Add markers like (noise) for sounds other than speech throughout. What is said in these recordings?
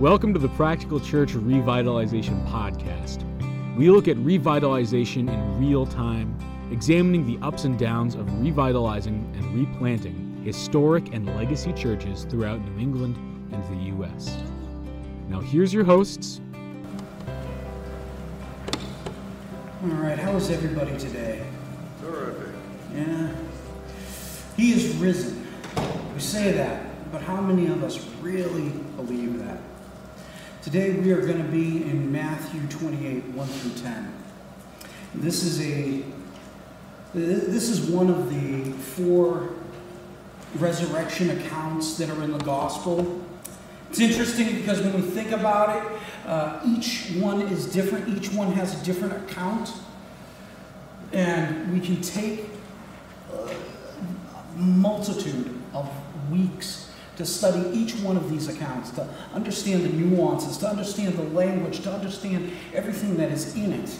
Welcome to the Practical Church Revitalization Podcast. We look at revitalization in real time, examining the ups and downs of revitalizing and replanting historic and legacy churches throughout New England and the U.S. Now, here's your hosts. All right, how is everybody today? Terrific. Yeah. He is risen. We say that, but how many of us really believe that? Today we are going to be in Matthew 28, 1 through 10. This is a this is one of the four resurrection accounts that are in the gospel. It's interesting because when we think about it, uh, each one is different. Each one has a different account. And we can take a multitude of weeks to study each one of these accounts, to understand the nuances, to understand the language, to understand everything that is in it.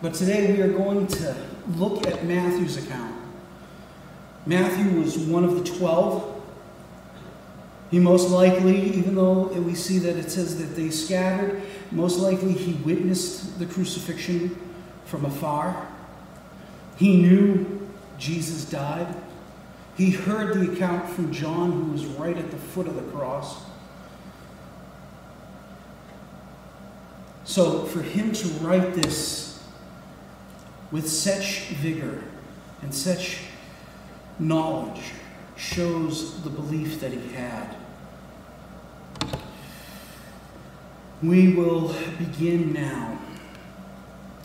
But today we are going to look at Matthew's account. Matthew was one of the twelve. He most likely, even though we see that it says that they scattered, most likely he witnessed the crucifixion from afar. He knew Jesus died. He heard the account from John, who was right at the foot of the cross. So, for him to write this with such vigor and such knowledge shows the belief that he had. We will begin now.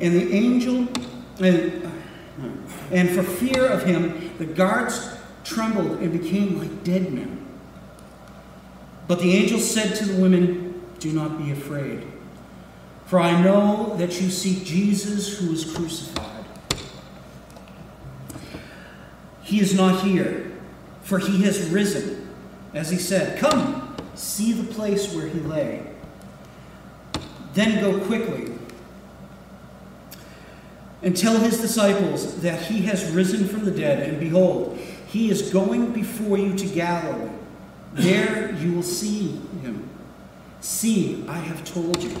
And the angel, and and for fear of him, the guards trembled and became like dead men. But the angel said to the women, Do not be afraid, for I know that you seek Jesus who was crucified. He is not here, for he has risen. As he said, Come, see the place where he lay. Then go quickly and tell his disciples that he has risen from the dead, and behold, he is going before you to Galilee. There you will see him. See, I have told you.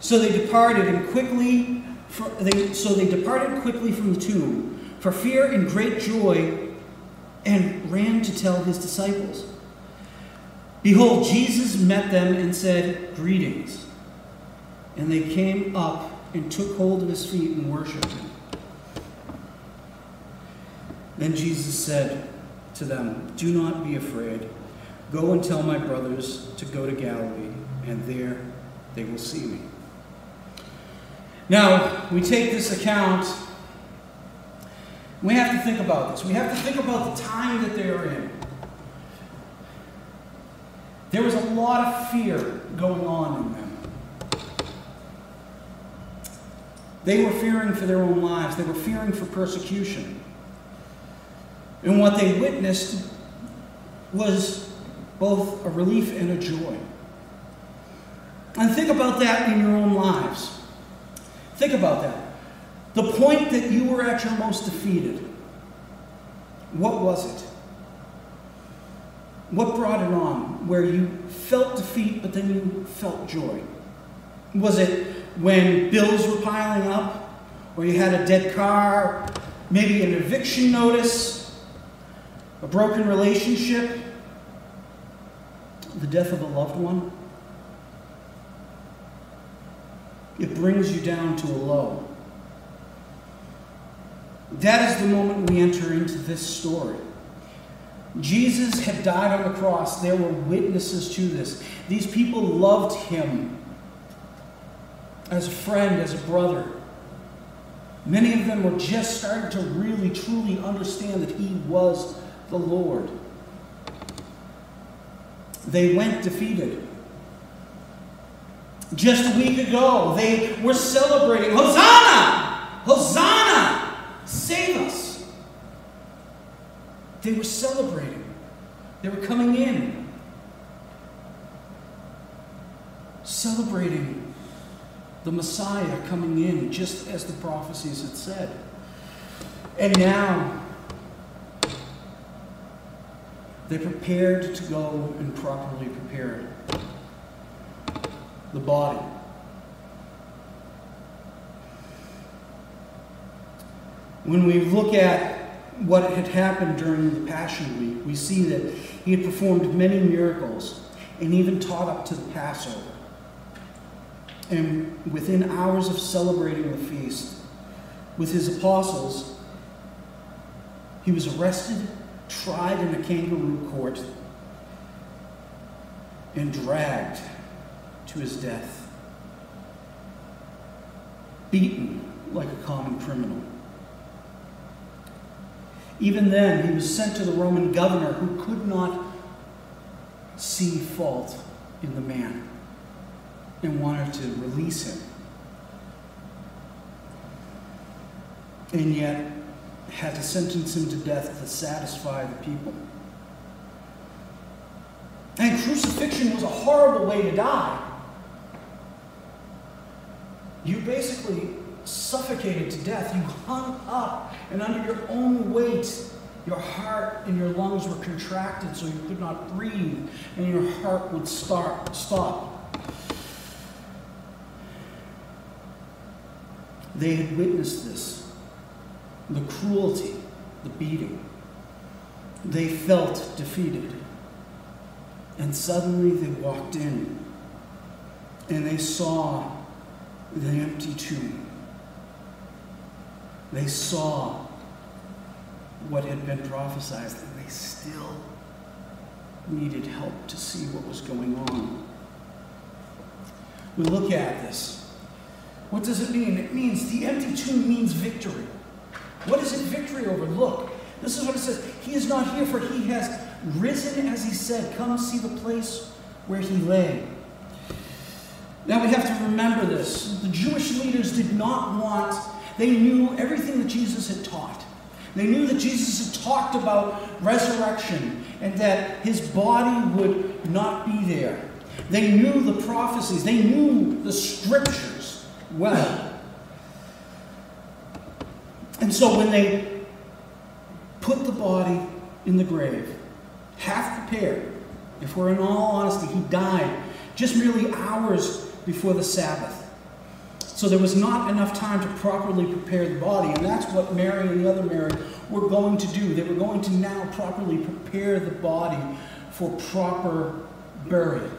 So they departed and quickly, for, they, so they departed quickly from the tomb, for fear and great joy, and ran to tell his disciples. Behold, Jesus met them and said, Greetings. And they came up and took hold of his feet and worshiped him. Then Jesus said to them, Do not be afraid. Go and tell my brothers to go to Galilee, and there they will see me. Now, we take this account. We have to think about this. We have to think about the time that they are in. There was a lot of fear going on in them. They were fearing for their own lives, they were fearing for persecution. And what they witnessed was both a relief and a joy. And think about that in your own lives. Think about that. The point that you were at your most defeated, what was it? What brought it on? Where you felt defeat, but then you felt joy? Was it when bills were piling up, or you had a dead car, maybe an eviction notice, a broken relationship, the death of a loved one. It brings you down to a low. That is the moment we enter into this story. Jesus had died on the cross. There were witnesses to this. These people loved him as a friend, as a brother. Many of them were just starting to really, truly understand that he was the Lord. They went defeated. Just a week ago, they were celebrating Hosanna! Hosanna! Save us! They were celebrating. They were coming in. Celebrating the Messiah coming in, just as the prophecies had said. And now, they prepared to go and properly prepare the body. When we look at what had happened during the Passion Week, we see that he had performed many miracles and even taught up to the Passover. And within hours of celebrating the feast with his apostles, he was arrested, tried in a kangaroo court, and dragged to his death, beaten like a common criminal. Even then, he was sent to the Roman governor who could not see fault in the man and wanted to release him. And yet, had to sentence him to death to satisfy the people. And crucifixion was a horrible way to die. You basically suffocated to death. You hung up, and under your own weight, your heart and your lungs were contracted so you could not breathe, and your heart would start, stop. They had witnessed this the cruelty, the beating. They felt defeated. And suddenly they walked in and they saw the empty tomb. They saw what had been prophesied, and they still needed help to see what was going on. We look at this. What does it mean? It means the empty tomb means victory. What is it victory over? Look, this is what it says. He is not here, for he has risen as he said. Come see the place where he lay. Now we have to remember this. The Jewish leaders did not want, they knew everything that Jesus had taught. They knew that Jesus had talked about resurrection and that his body would not be there. They knew the prophecies, they knew the scriptures well. And so when they put the body in the grave, half prepared, if we're in all honesty, he died just merely hours before the Sabbath. So there was not enough time to properly prepare the body, and that's what Mary and the other Mary were going to do. They were going to now properly prepare the body for proper burial.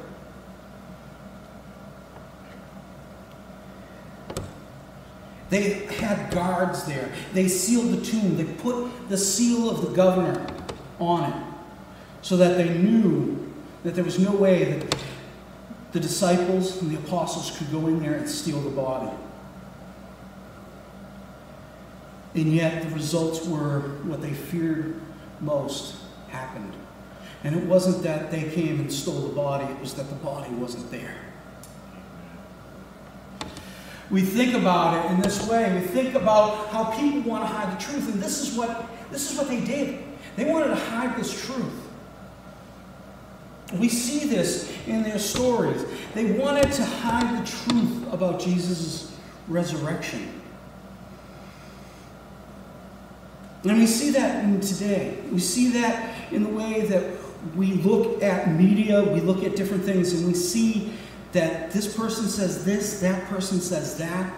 They had guards there. They sealed the tomb. They put the seal of the governor on it so that they knew that there was no way that the disciples and the apostles could go in there and steal the body. And yet the results were what they feared most happened. And it wasn't that they came and stole the body, it was that the body wasn't there. We think about it in this way. We think about how people want to hide the truth, and this is what this is what they did. They wanted to hide this truth. We see this in their stories. They wanted to hide the truth about Jesus' resurrection. And we see that in today. We see that in the way that we look at media, we look at different things, and we see that this person says this, that person says that.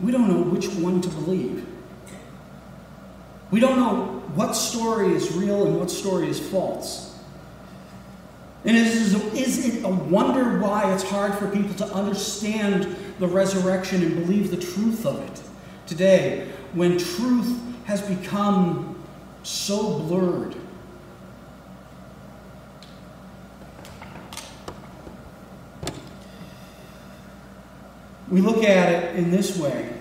We don't know which one to believe. We don't know what story is real and what story is false. And is, it a wonder why it's hard for people to understand the resurrection and believe the truth of it today when truth has become so blurred? We look at it in this way.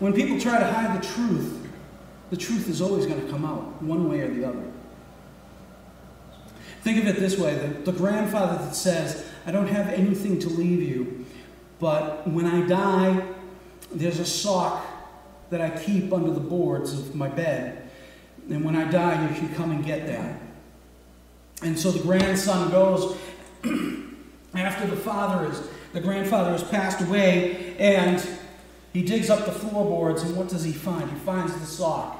When people try to hide the truth, the truth is always going to come out, one way or the other. Think of it this way the, the grandfather that says, I don't have anything to leave you, but when I die, there's a sock that I keep under the boards of my bed. And when I die, you can come and get that. And so the grandson goes (clears throat) after the father is, the grandfather has passed away, and he digs up the floorboards, and what does he find? He finds the sock.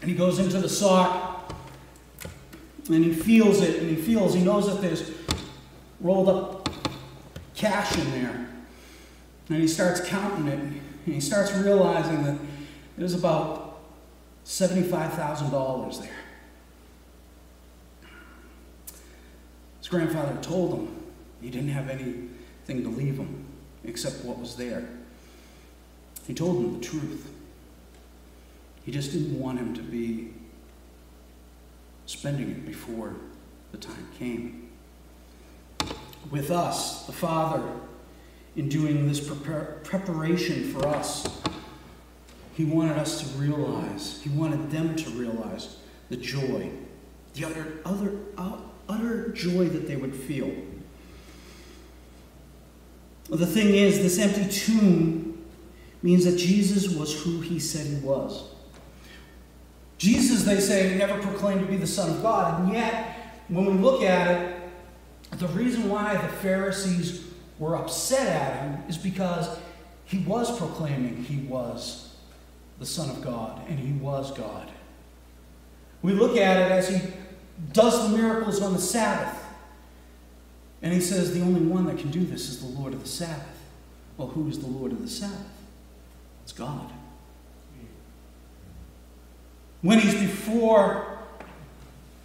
And he goes into the sock, and he feels it, and he feels, he knows that there's rolled up cash in there. And he starts counting it, and he starts realizing that there's about $75,000 there. His grandfather told him he didn't have anything to leave him except what was there. He told him the truth. He just didn't want him to be spending it before the time came. With us, the Father, in doing this prepar- preparation for us, He wanted us to realize, He wanted them to realize the joy, the utter, utter, uh, utter joy that they would feel. The thing is, this empty tomb means that Jesus was who he said he was. Jesus, they say, never proclaimed to be the Son of God, and yet, when we look at it, the reason why the Pharisees were upset at him is because he was proclaiming he was the Son of God, and he was God. We look at it as he does the miracles on the Sabbath. And he says the only one that can do this is the Lord of the Sabbath. Well, who is the Lord of the Sabbath? It's God. When he's before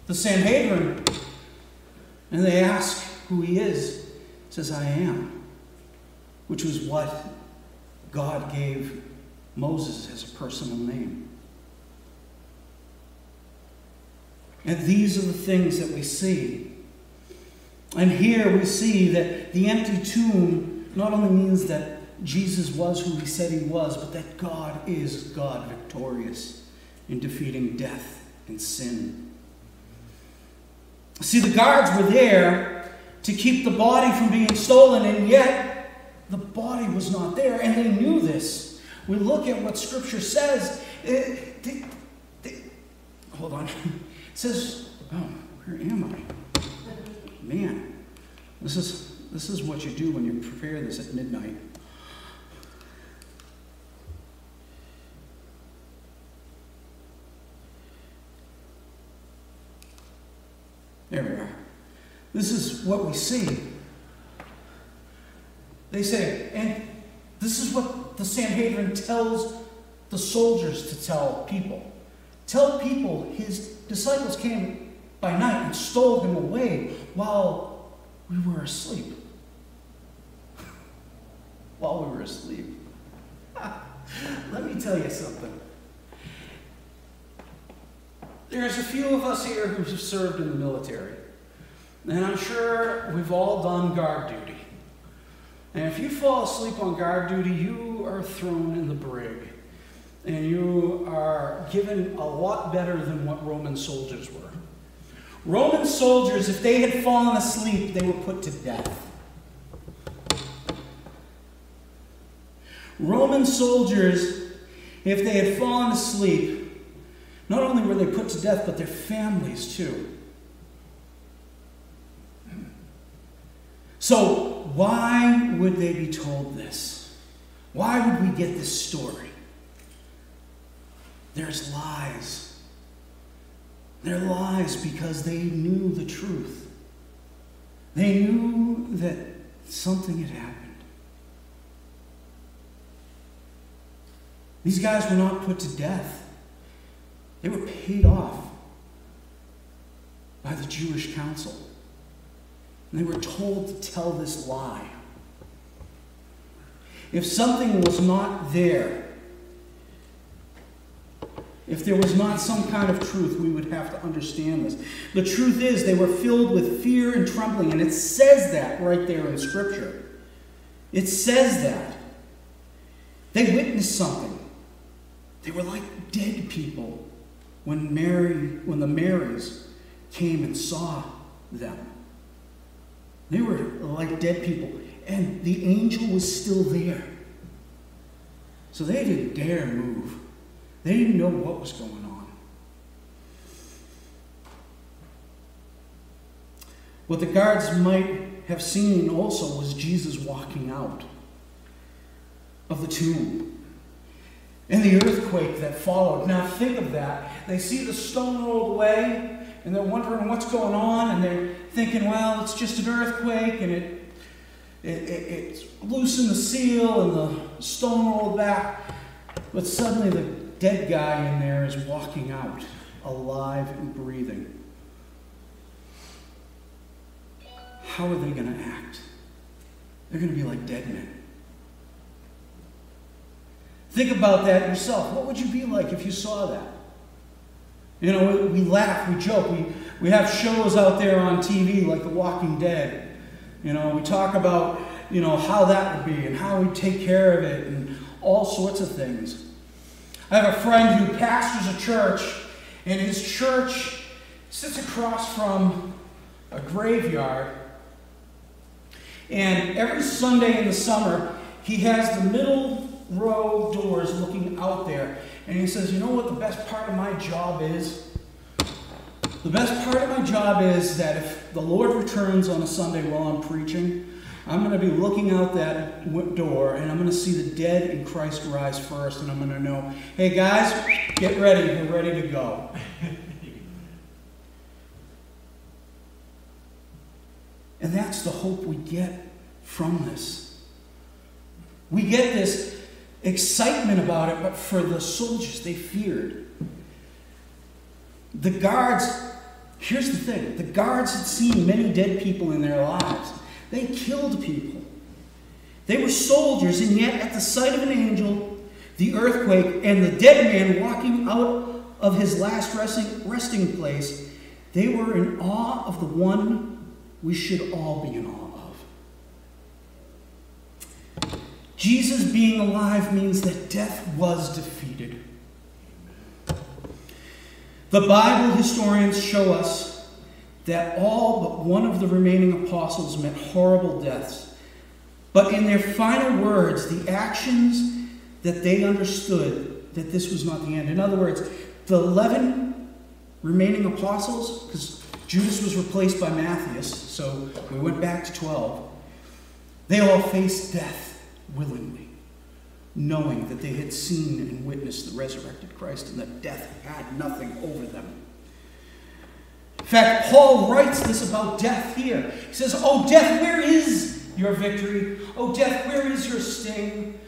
the Sanhedrin and they ask who he is, he says, I am, which was what God gave Moses as a personal name. And these are the things that we see. And here we see that the empty tomb not only means that Jesus was who he said he was, but that God is God victorious in defeating death and sin. See, the guards were there to keep the body from being stolen, and yet the body was not there, and they knew this. We look at what Scripture says. Eh, it, they, hold on. (laughs) It says, oh, where am I? Man, this is, this is what you do when you prepare this at midnight. There we are. This is what we see. They say, and this is what the Sanhedrin tells the soldiers to tell people. Tell people his disciples came by night and stole him away while we were asleep. (laughs) while we were asleep. (laughs) Let me tell you something. There's a few of us here who have served in the military. And I'm sure we've all done guard duty. And if you fall asleep on guard duty, you are thrown in the brig and you are given a lot better than what Roman soldiers were. Roman soldiers, if they had fallen asleep, they were put to death. Roman soldiers, if they had fallen asleep, not only were they put to death, but their families too. So, why would they be told this? Why would we get this story? There's lies. They're lies because they knew the truth. They knew that something had happened. These guys were not put to death, they were paid off by the Jewish council. And they were told to tell this lie. If something was not there, if there was not some kind of truth, we would have to understand this. The truth is, they were filled with fear and trembling, and it says that right there in Scripture. It says that. They witnessed something. They were like dead people when Mary, when the Marys came and saw them. They were like dead people, and the angel was still there. So they didn't dare move. They didn't know what was going on. What the guards might have seen also was Jesus walking out of the tomb and the earthquake that followed. Now, think of that. They see the stone rolled away, and they're wondering what's going on, and they're thinking, well, it's just an earthquake, and it, it, it, it's loosened the seal, and the stone rolled back. But suddenly, the dead guy in there is walking out, alive and breathing. How are they going to act? They're going to be like dead men. Think about that yourself. What would you be like if you saw that? You know, we, laugh, we joke, we, we have shows out there on TV like The Walking Dead. You know, we talk about, you know, how that would be and how we take care of it and all sorts of things. I have a friend who pastors a church, and his church sits across from a graveyard. And every Sunday in the summer, he has the middle row doors looking out there. And he says, You know what the best part of my job is? The best part of my job is that if the Lord returns on a Sunday while I'm preaching, I'm going to be looking out that door and I'm going to see the dead in Christ rise first. And I'm going to know, hey guys, get ready. We're ready to go. (laughs) and that's the hope we get from this. We get this excitement about it, but for the soldiers, they feared. The guards, here's the thing the guards had seen many dead people in their lives, they killed people. They were soldiers, and yet at the sight of an angel, the earthquake, and the dead man walking out of his last resting, resting place, they were in awe of the one we should all be in awe of. Jesus being alive means that death was defeated. The Bible historians show us that all but one of the remaining apostles met horrible deaths. But in their final words, the actions that they understood that this was not the end. In other words, the 11 remaining apostles, because Judas was replaced by Matthias, so we went back to 12, they all faced death willingly, knowing that they had seen and witnessed the resurrected Christ and that death had nothing over them. In fact, Paul writes this about death here. He says, Oh, death, where is your victory? Oh, death, where is your sting?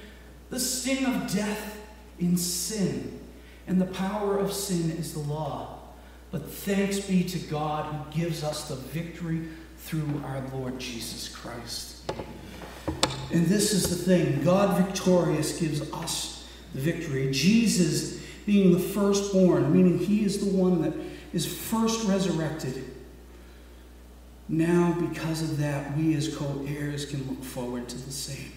The sting of death in sin. And the power of sin is the law. But thanks be to God who gives us the victory through our Lord Jesus Christ. And this is the thing God victorious gives us the victory. Jesus being the firstborn, meaning he is the one that is first resurrected. Now, because of that, we as co heirs can look forward to the same.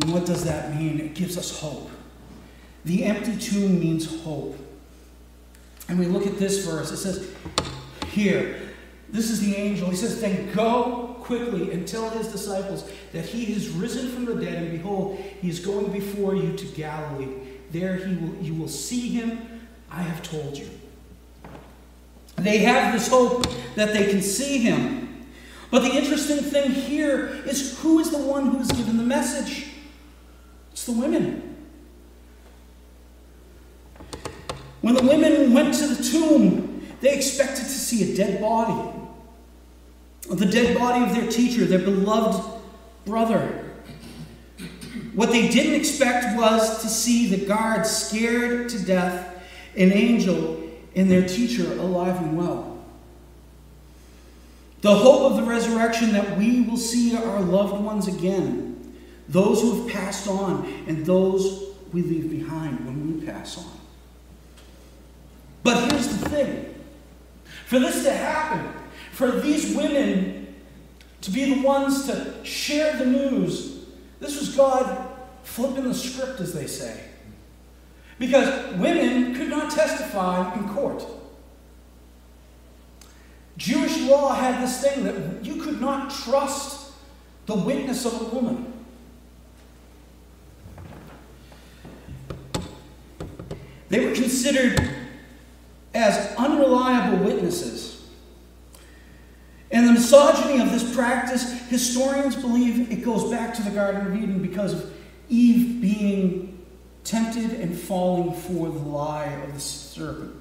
And what does that mean? It gives us hope. The empty tomb means hope. And we look at this verse. It says, Here, this is the angel. He says, Then go quickly and tell his disciples that he has risen from the dead, and behold, he is going before you to Galilee. There he will, you will see him. I have told you. They have this hope that they can see him. But the interesting thing here is who is the one who is given the message? It's the women. When the women went to the tomb, they expected to see a dead body the dead body of their teacher, their beloved brother. What they didn't expect was to see the guards scared to death, an angel, and their teacher alive and well. The hope of the resurrection that we will see our loved ones again, those who have passed on, and those we leave behind when we pass on. But here's the thing for this to happen, for these women to be the ones to share the news. This was God flipping the script, as they say. Because women could not testify in court. Jewish law had this thing that you could not trust the witness of a woman. They were considered as unreliable witnesses. And the misogyny of this practice, historians believe it goes back to the Garden of Eden because of Eve being tempted and falling for the lie of the serpent.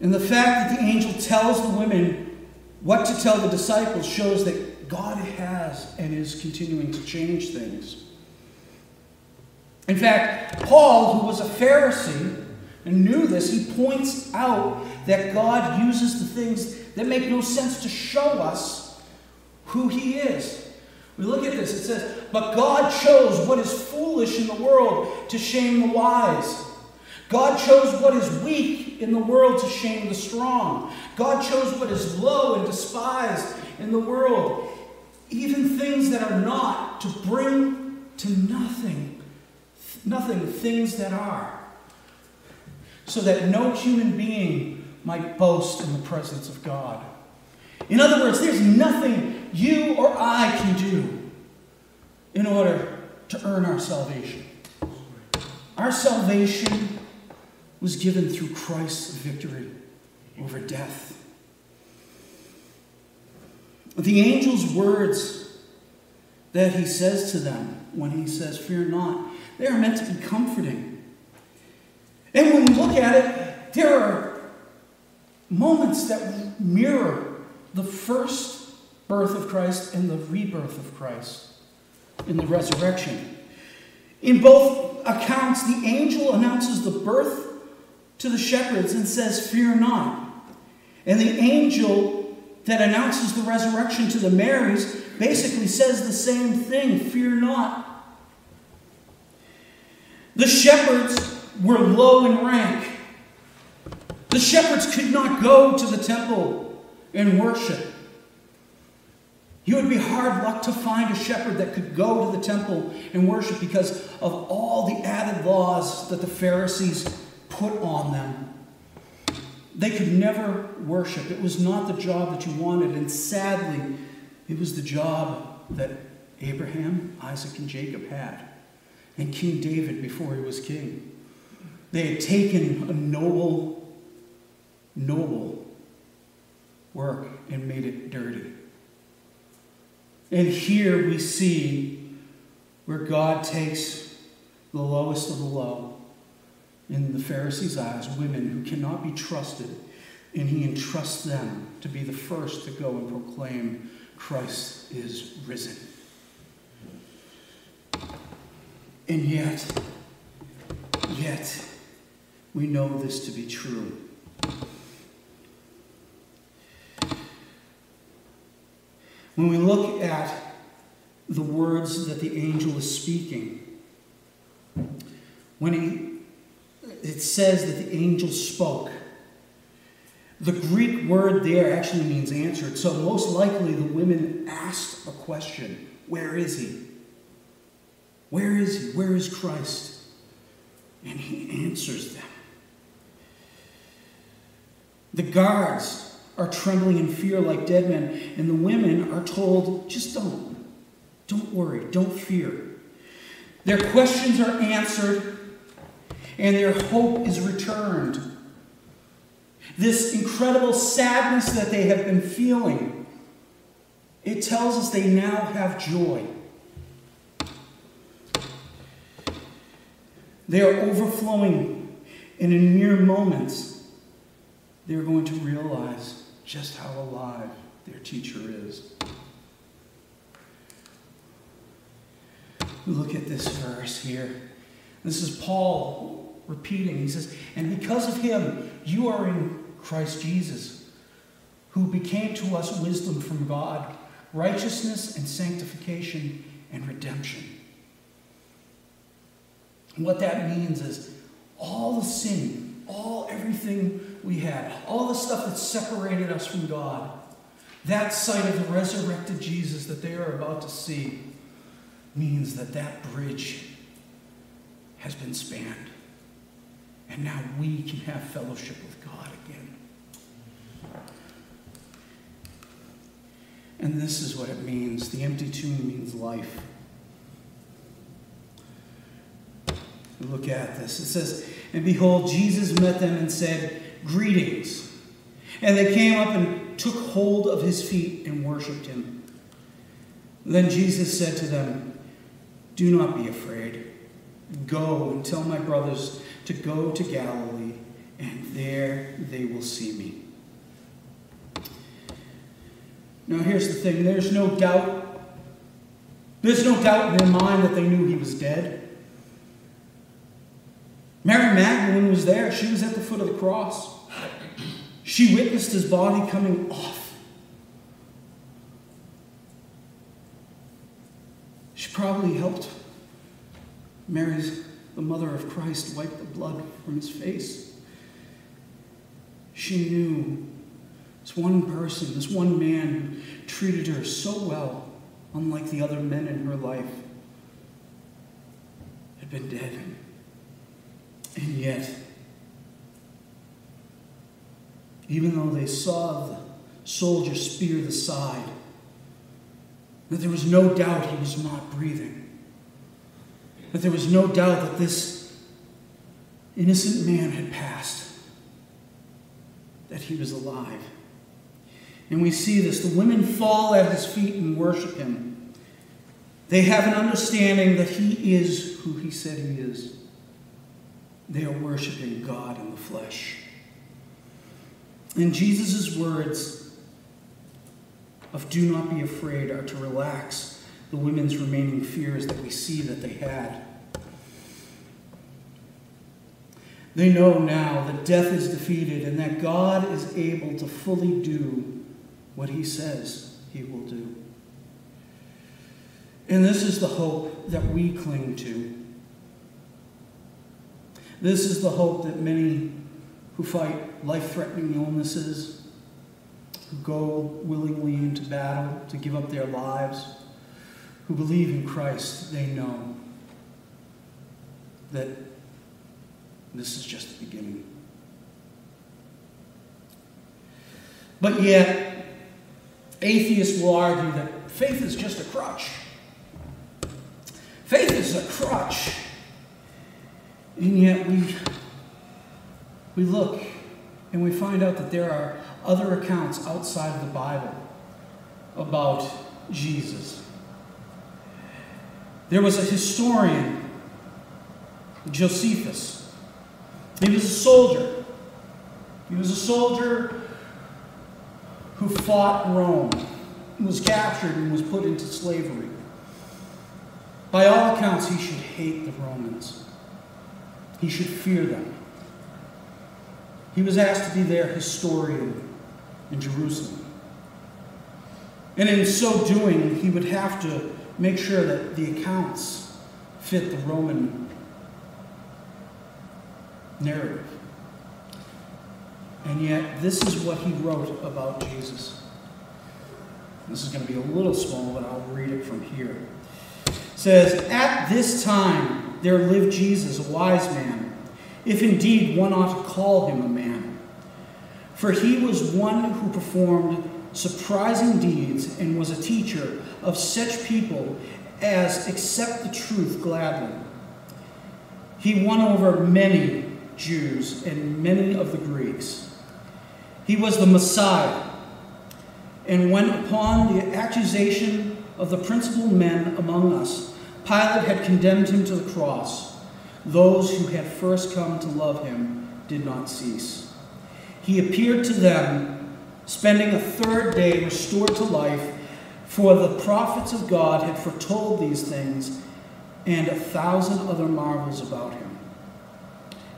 And the fact that the angel tells the women what to tell the disciples shows that God has and is continuing to change things. In fact, Paul, who was a Pharisee and knew this, he points out that God uses the things that make no sense to show us who he is. We look at this, it says, But God chose what is foolish in the world to shame the wise. God chose what is weak in the world to shame the strong. God chose what is low and despised in the world, even things that are not, to bring to nothing, nothing things that are, so that no human being might boast in the presence of God. In other words, there's nothing you or I can do in order to earn our salvation. Our salvation was given through Christ's victory over death. The angel's words that he says to them when he says, Fear not, they are meant to be comforting. And when we look at it, there are moments that mirror the first birth of Christ and the rebirth of Christ in the resurrection. In both accounts, the angel announces the birth to the shepherds and says, Fear not. And the angel that announces the resurrection to the Marys basically says the same thing fear not. The shepherds were low in rank. The shepherds could not go to the temple and worship. You would be hard luck to find a shepherd that could go to the temple and worship because of all the added laws that the Pharisees put on them. They could never worship. It was not the job that you wanted, and sadly, it was the job that Abraham, Isaac, and Jacob had, and King David before he was king. They had taken a noble, noble work and made it dirty. And here we see where God takes the lowest of the low in the Pharisees' eyes, women who cannot be trusted, and he entrusts them to be the first to go and proclaim Christ is risen. And yet, yet, we know this to be true. When we look at the words that the angel is speaking, when he it says that the angel spoke. The Greek word there actually means answered. So, most likely, the women asked a question Where is he? Where is he? Where is Christ? And he answers them. The guards are trembling in fear like dead men, and the women are told, Just don't. Don't worry. Don't fear. Their questions are answered and their hope is returned. This incredible sadness that they have been feeling, it tells us they now have joy. They are overflowing, and in mere moments, they're going to realize just how alive their teacher is. Look at this verse here. This is Paul repeating. He says, And because of him, you are in Christ Jesus, who became to us wisdom from God, righteousness and sanctification and redemption. what that means is all the sin, all everything we had, all the stuff that separated us from God, that sight of the resurrected Jesus that they are about to see means that that bridge has been spanned. And now we can have fellowship with God again. And this is what it means the empty tomb means life. Look at this. It says, And behold, Jesus met them and said, Greetings. And they came up and took hold of his feet and worshipped him. Then Jesus said to them, Do not be afraid. Go and tell my brothers to go to Galilee, and there they will see me. Now, here's the thing there's no doubt. There's no doubt in their mind that they knew he was dead. Mary Magdalene was there. She was at the foot of the cross. She witnessed his body coming off. She probably helped Mary's the mother of Christ wipe the blood from his face. She knew this one person, this one man who treated her so well, unlike the other men in her life, had been dead. And yet, even though they saw the soldier spear the side, that there was no doubt he was not breathing, that there was no doubt that this innocent man had passed, that he was alive. And we see this. The women fall at his feet and worship him. They have an understanding that he is who he said he is. They are worshiping God in the flesh. And Jesus' words of do not be afraid are to relax the women's remaining fears that we see that they had. They know now that death is defeated and that God is able to fully do what he says he will do. And this is the hope that we cling to. This is the hope that many who fight life threatening illnesses, who go willingly into battle to give up their lives, who believe in Christ, they know that this is just the beginning. But yet, atheists will argue that faith is just a crutch. Faith is a crutch. And yet we, we look and we find out that there are other accounts outside of the Bible about Jesus. There was a historian, Josephus. He was a soldier. He was a soldier who fought Rome, was captured, and was put into slavery. By all accounts, he should hate the Romans. He should fear them. He was asked to be their historian in Jerusalem. And in so doing, he would have to make sure that the accounts fit the Roman narrative. And yet, this is what he wrote about Jesus. This is going to be a little small, but I'll read it from here. It says, At this time there lived Jesus, a wise man, if indeed one ought to call him a man. For he was one who performed surprising deeds and was a teacher of such people as accept the truth gladly. He won over many Jews and many of the Greeks. He was the Messiah. And when upon the accusation of the principal men among us, Pilate had condemned him to the cross, those who had first come to love him did not cease. He appeared to them, spending a third day restored to life, for the prophets of God had foretold these things and a thousand other marvels about him.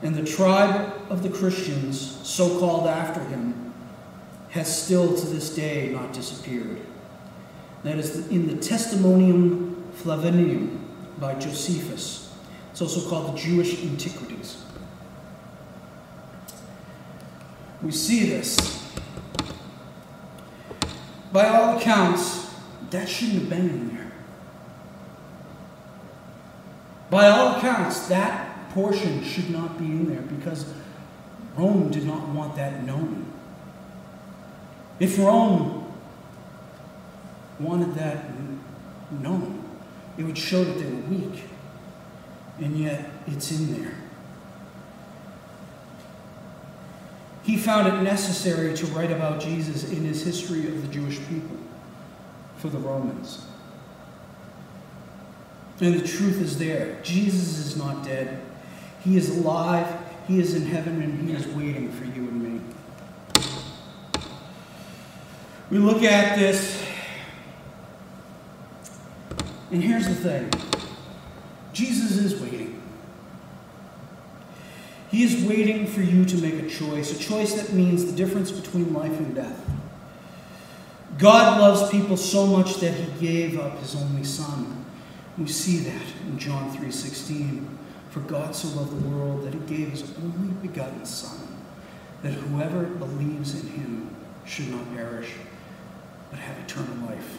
And the tribe of the Christians, so called after him, has still to this day not disappeared. That is in the Testimonium Flavianum by Josephus. It's also called the Jewish Antiquities. We see this. By all accounts, that shouldn't have been in there. By all accounts, that portion should not be in there because Rome did not want that known. If Rome wanted that known. It would show that they were weak. And yet, it's in there. He found it necessary to write about Jesus in his history of the Jewish people for the Romans. And the truth is there. Jesus is not dead. He is alive. He is in heaven and he is waiting for you and me. We look at this, and here's the thing Jesus is waiting. He is waiting for you to make a choice, a choice that means the difference between life and death. God loves people so much that he gave up his only son. We see that in John 3:16. For God so loved the world that he gave his only begotten son, that whoever believes in him should not perish, but have eternal life.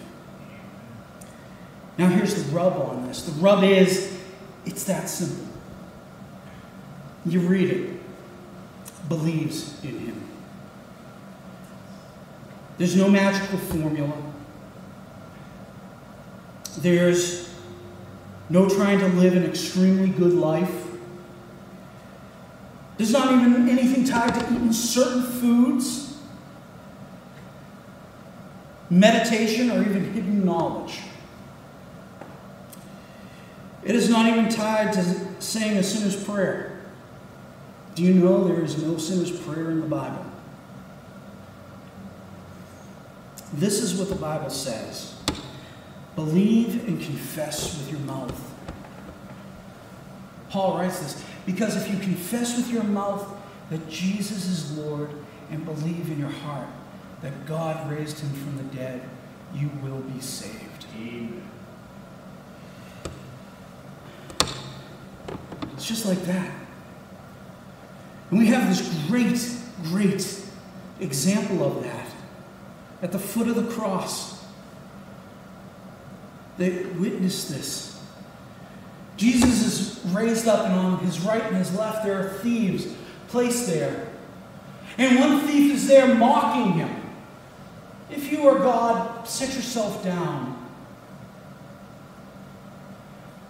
Now here's the rub on this. The rub is it's that simple. You read it. Believes in him. There's no magical formula. There's no trying to live an extremely good life. There's not even anything tied to eating certain foods, meditation, or even hidden knowledge. It is not even tied to saying a sinner's prayer. Do you know there is no sinner's prayer in the Bible? This is what the Bible says believe and confess with your mouth. Paul writes this because if you confess with your mouth that Jesus is Lord and believe in your heart that God raised him from the dead, you will be saved. Amen. It's just like that. And we have this great, great example of that at the foot of the cross. They witnessed this. Jesus is raised up, and on his right and his left, there are thieves placed there. And one thief is there mocking him. If you are God, sit yourself down.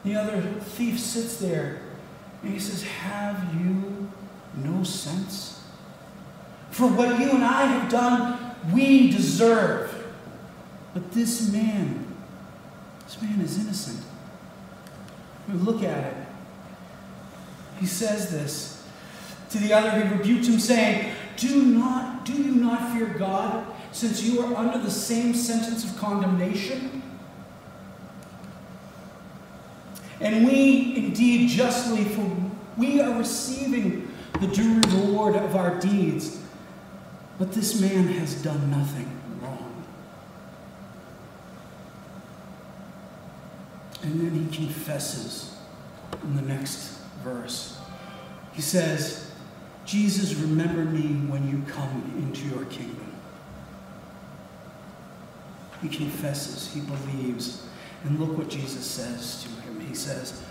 The other thief sits there and he says, Have you no sense? For what you and I have done, we deserve. But this man, this man is innocent. We look at it. He says this to the other. He rebuked him, saying, "Do not, do you not fear God, since you are under the same sentence of condemnation?" And we indeed justly, for we are receiving the due reward of our deeds. But this man has done nothing wrong. And then he confesses in the next verse. He says, Jesus, remember me when you come into your kingdom. He confesses, he believes. And look what Jesus says to him. He says,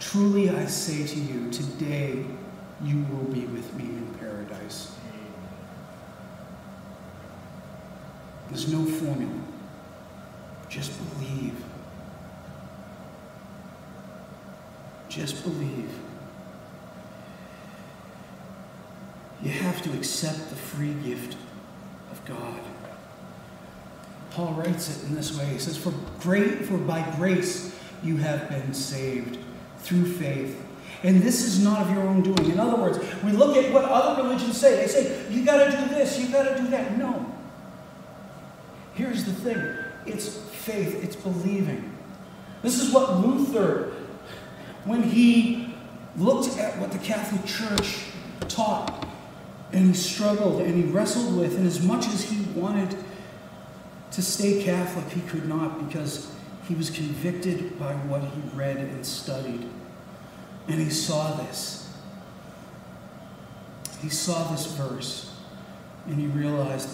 Truly I say to you, today you will be with me in paradise. There's no formula. Just believe. Just believe. You have to accept the free gift of God. Paul writes it in this way. He says, For great for by grace you have been saved through faith. And this is not of your own doing. In other words, we look at what other religions say. They say, you got to do this, you got to do that. No. Here's the thing it's faith, it's believing. This is what Luther, when he looked at what the Catholic Church taught, and he struggled and he wrestled with, and as much as he wanted to stay Catholic, he could not because he was convicted by what he read and studied. And he saw this. He saw this verse and he realized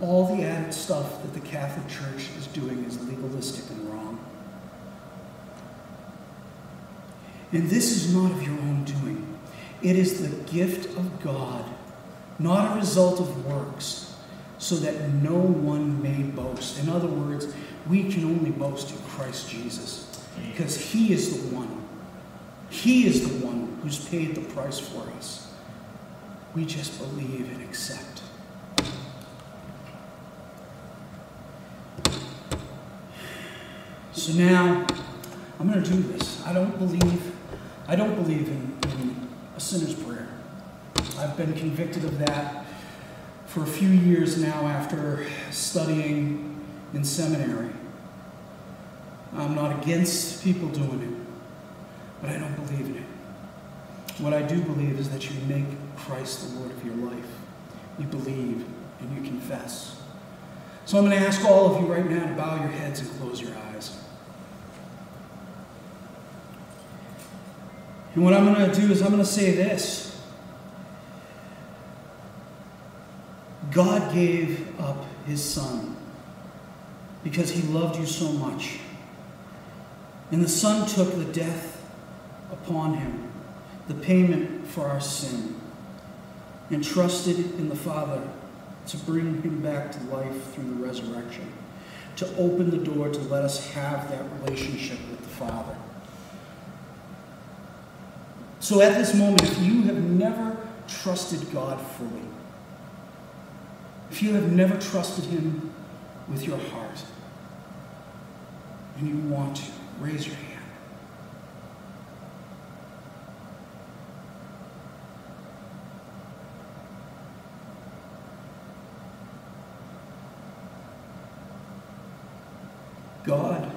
all the added stuff that the Catholic Church is doing is legalistic and wrong. And this is not of your own doing, it is the gift of God, not a result of works, so that no one may boast. In other words, we can only boast in Christ Jesus because He is the one. He is the one who's paid the price for us. We just believe and accept. So now, I'm going to do this. I don't believe, I don't believe in, in a sinner's prayer. I've been convicted of that for a few years now after studying in seminary. I'm not against people doing it, but I don't believe in it. What I do believe is that you make Christ the Lord of your life. You believe and you confess. So I'm going to ask all of you right now to bow your heads and close your eyes. And what I'm going to do is I'm going to say this God gave up his son because he loved you so much. And the son took the death upon him, the payment for our sin, and trusted in the Father to bring him back to life through the resurrection, to open the door to let us have that relationship with the Father. So at this moment, if you have never trusted God fully, if you have never trusted Him with your heart, and you want to, raise your hand. God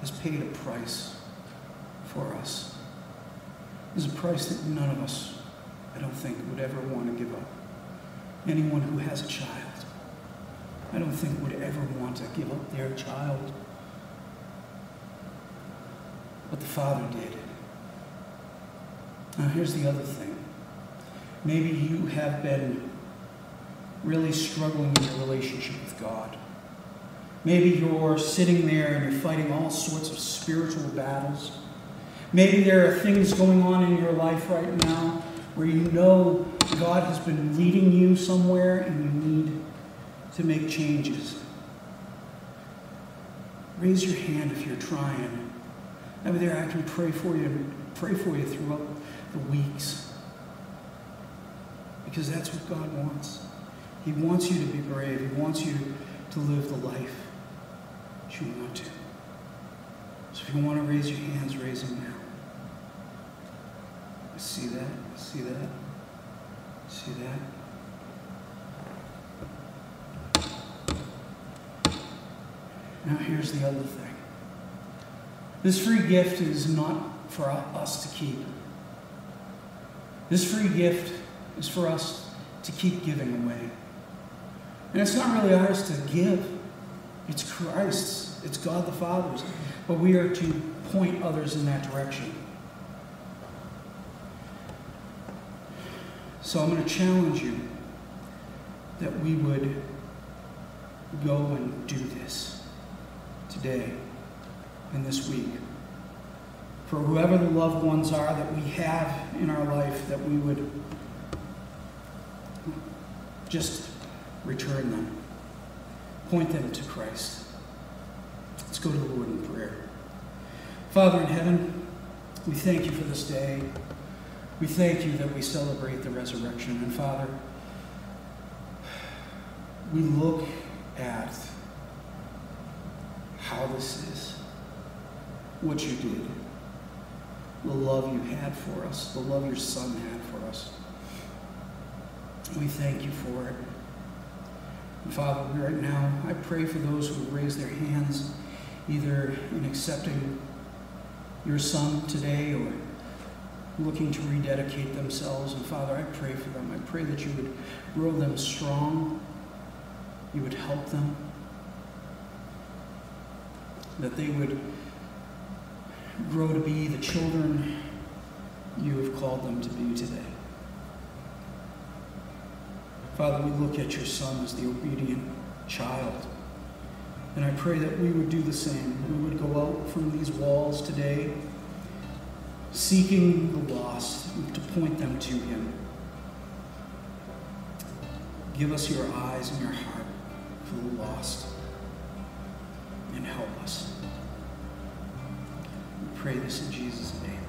has paid a price for us. There's a price that none of us, I don't think, would ever want to give up. Anyone who has a child, I don't think would ever want to give up their child. But the Father did. Now, here's the other thing. Maybe you have been really struggling in your relationship with God. Maybe you're sitting there and you're fighting all sorts of spiritual battles. Maybe there are things going on in your life right now where you know God has been leading you somewhere and you need to make changes. Raise your hand if you're trying. Maybe there I can pray for you, and pray for you throughout the weeks. Because that's what God wants. He wants you to be brave. He wants you to live the life you want to. So if you want to raise your hands, raise them now. I see that. I see that. See that. Now here's the other thing. This free gift is not for us to keep. This free gift is for us to keep giving away. And it's not really ours to give. It's Christ's, it's God the Father's. But we are to point others in that direction. So I'm going to challenge you that we would go and do this today and this week. For whoever the loved ones are that we have in our life, that we would just return them. Point them to Christ. Let's go to the Lord in prayer. Father in heaven, we thank you for this day. We thank you that we celebrate the resurrection. And Father, we look at how this is, what you did, the love you had for us, the love your Son had for us. We thank you for it. And Father, right now, I pray for those who have raised their hands, either in accepting your Son today or looking to rededicate themselves. And Father, I pray for them. I pray that you would grow them strong, you would help them, that they would grow to be the children you have called them to be today. Father, we look at your Son as the obedient child. And I pray that we would do the same. We would go out from these walls today seeking the lost to point them to him. Give us your eyes and your heart for the lost. And help us. We pray this in Jesus' name.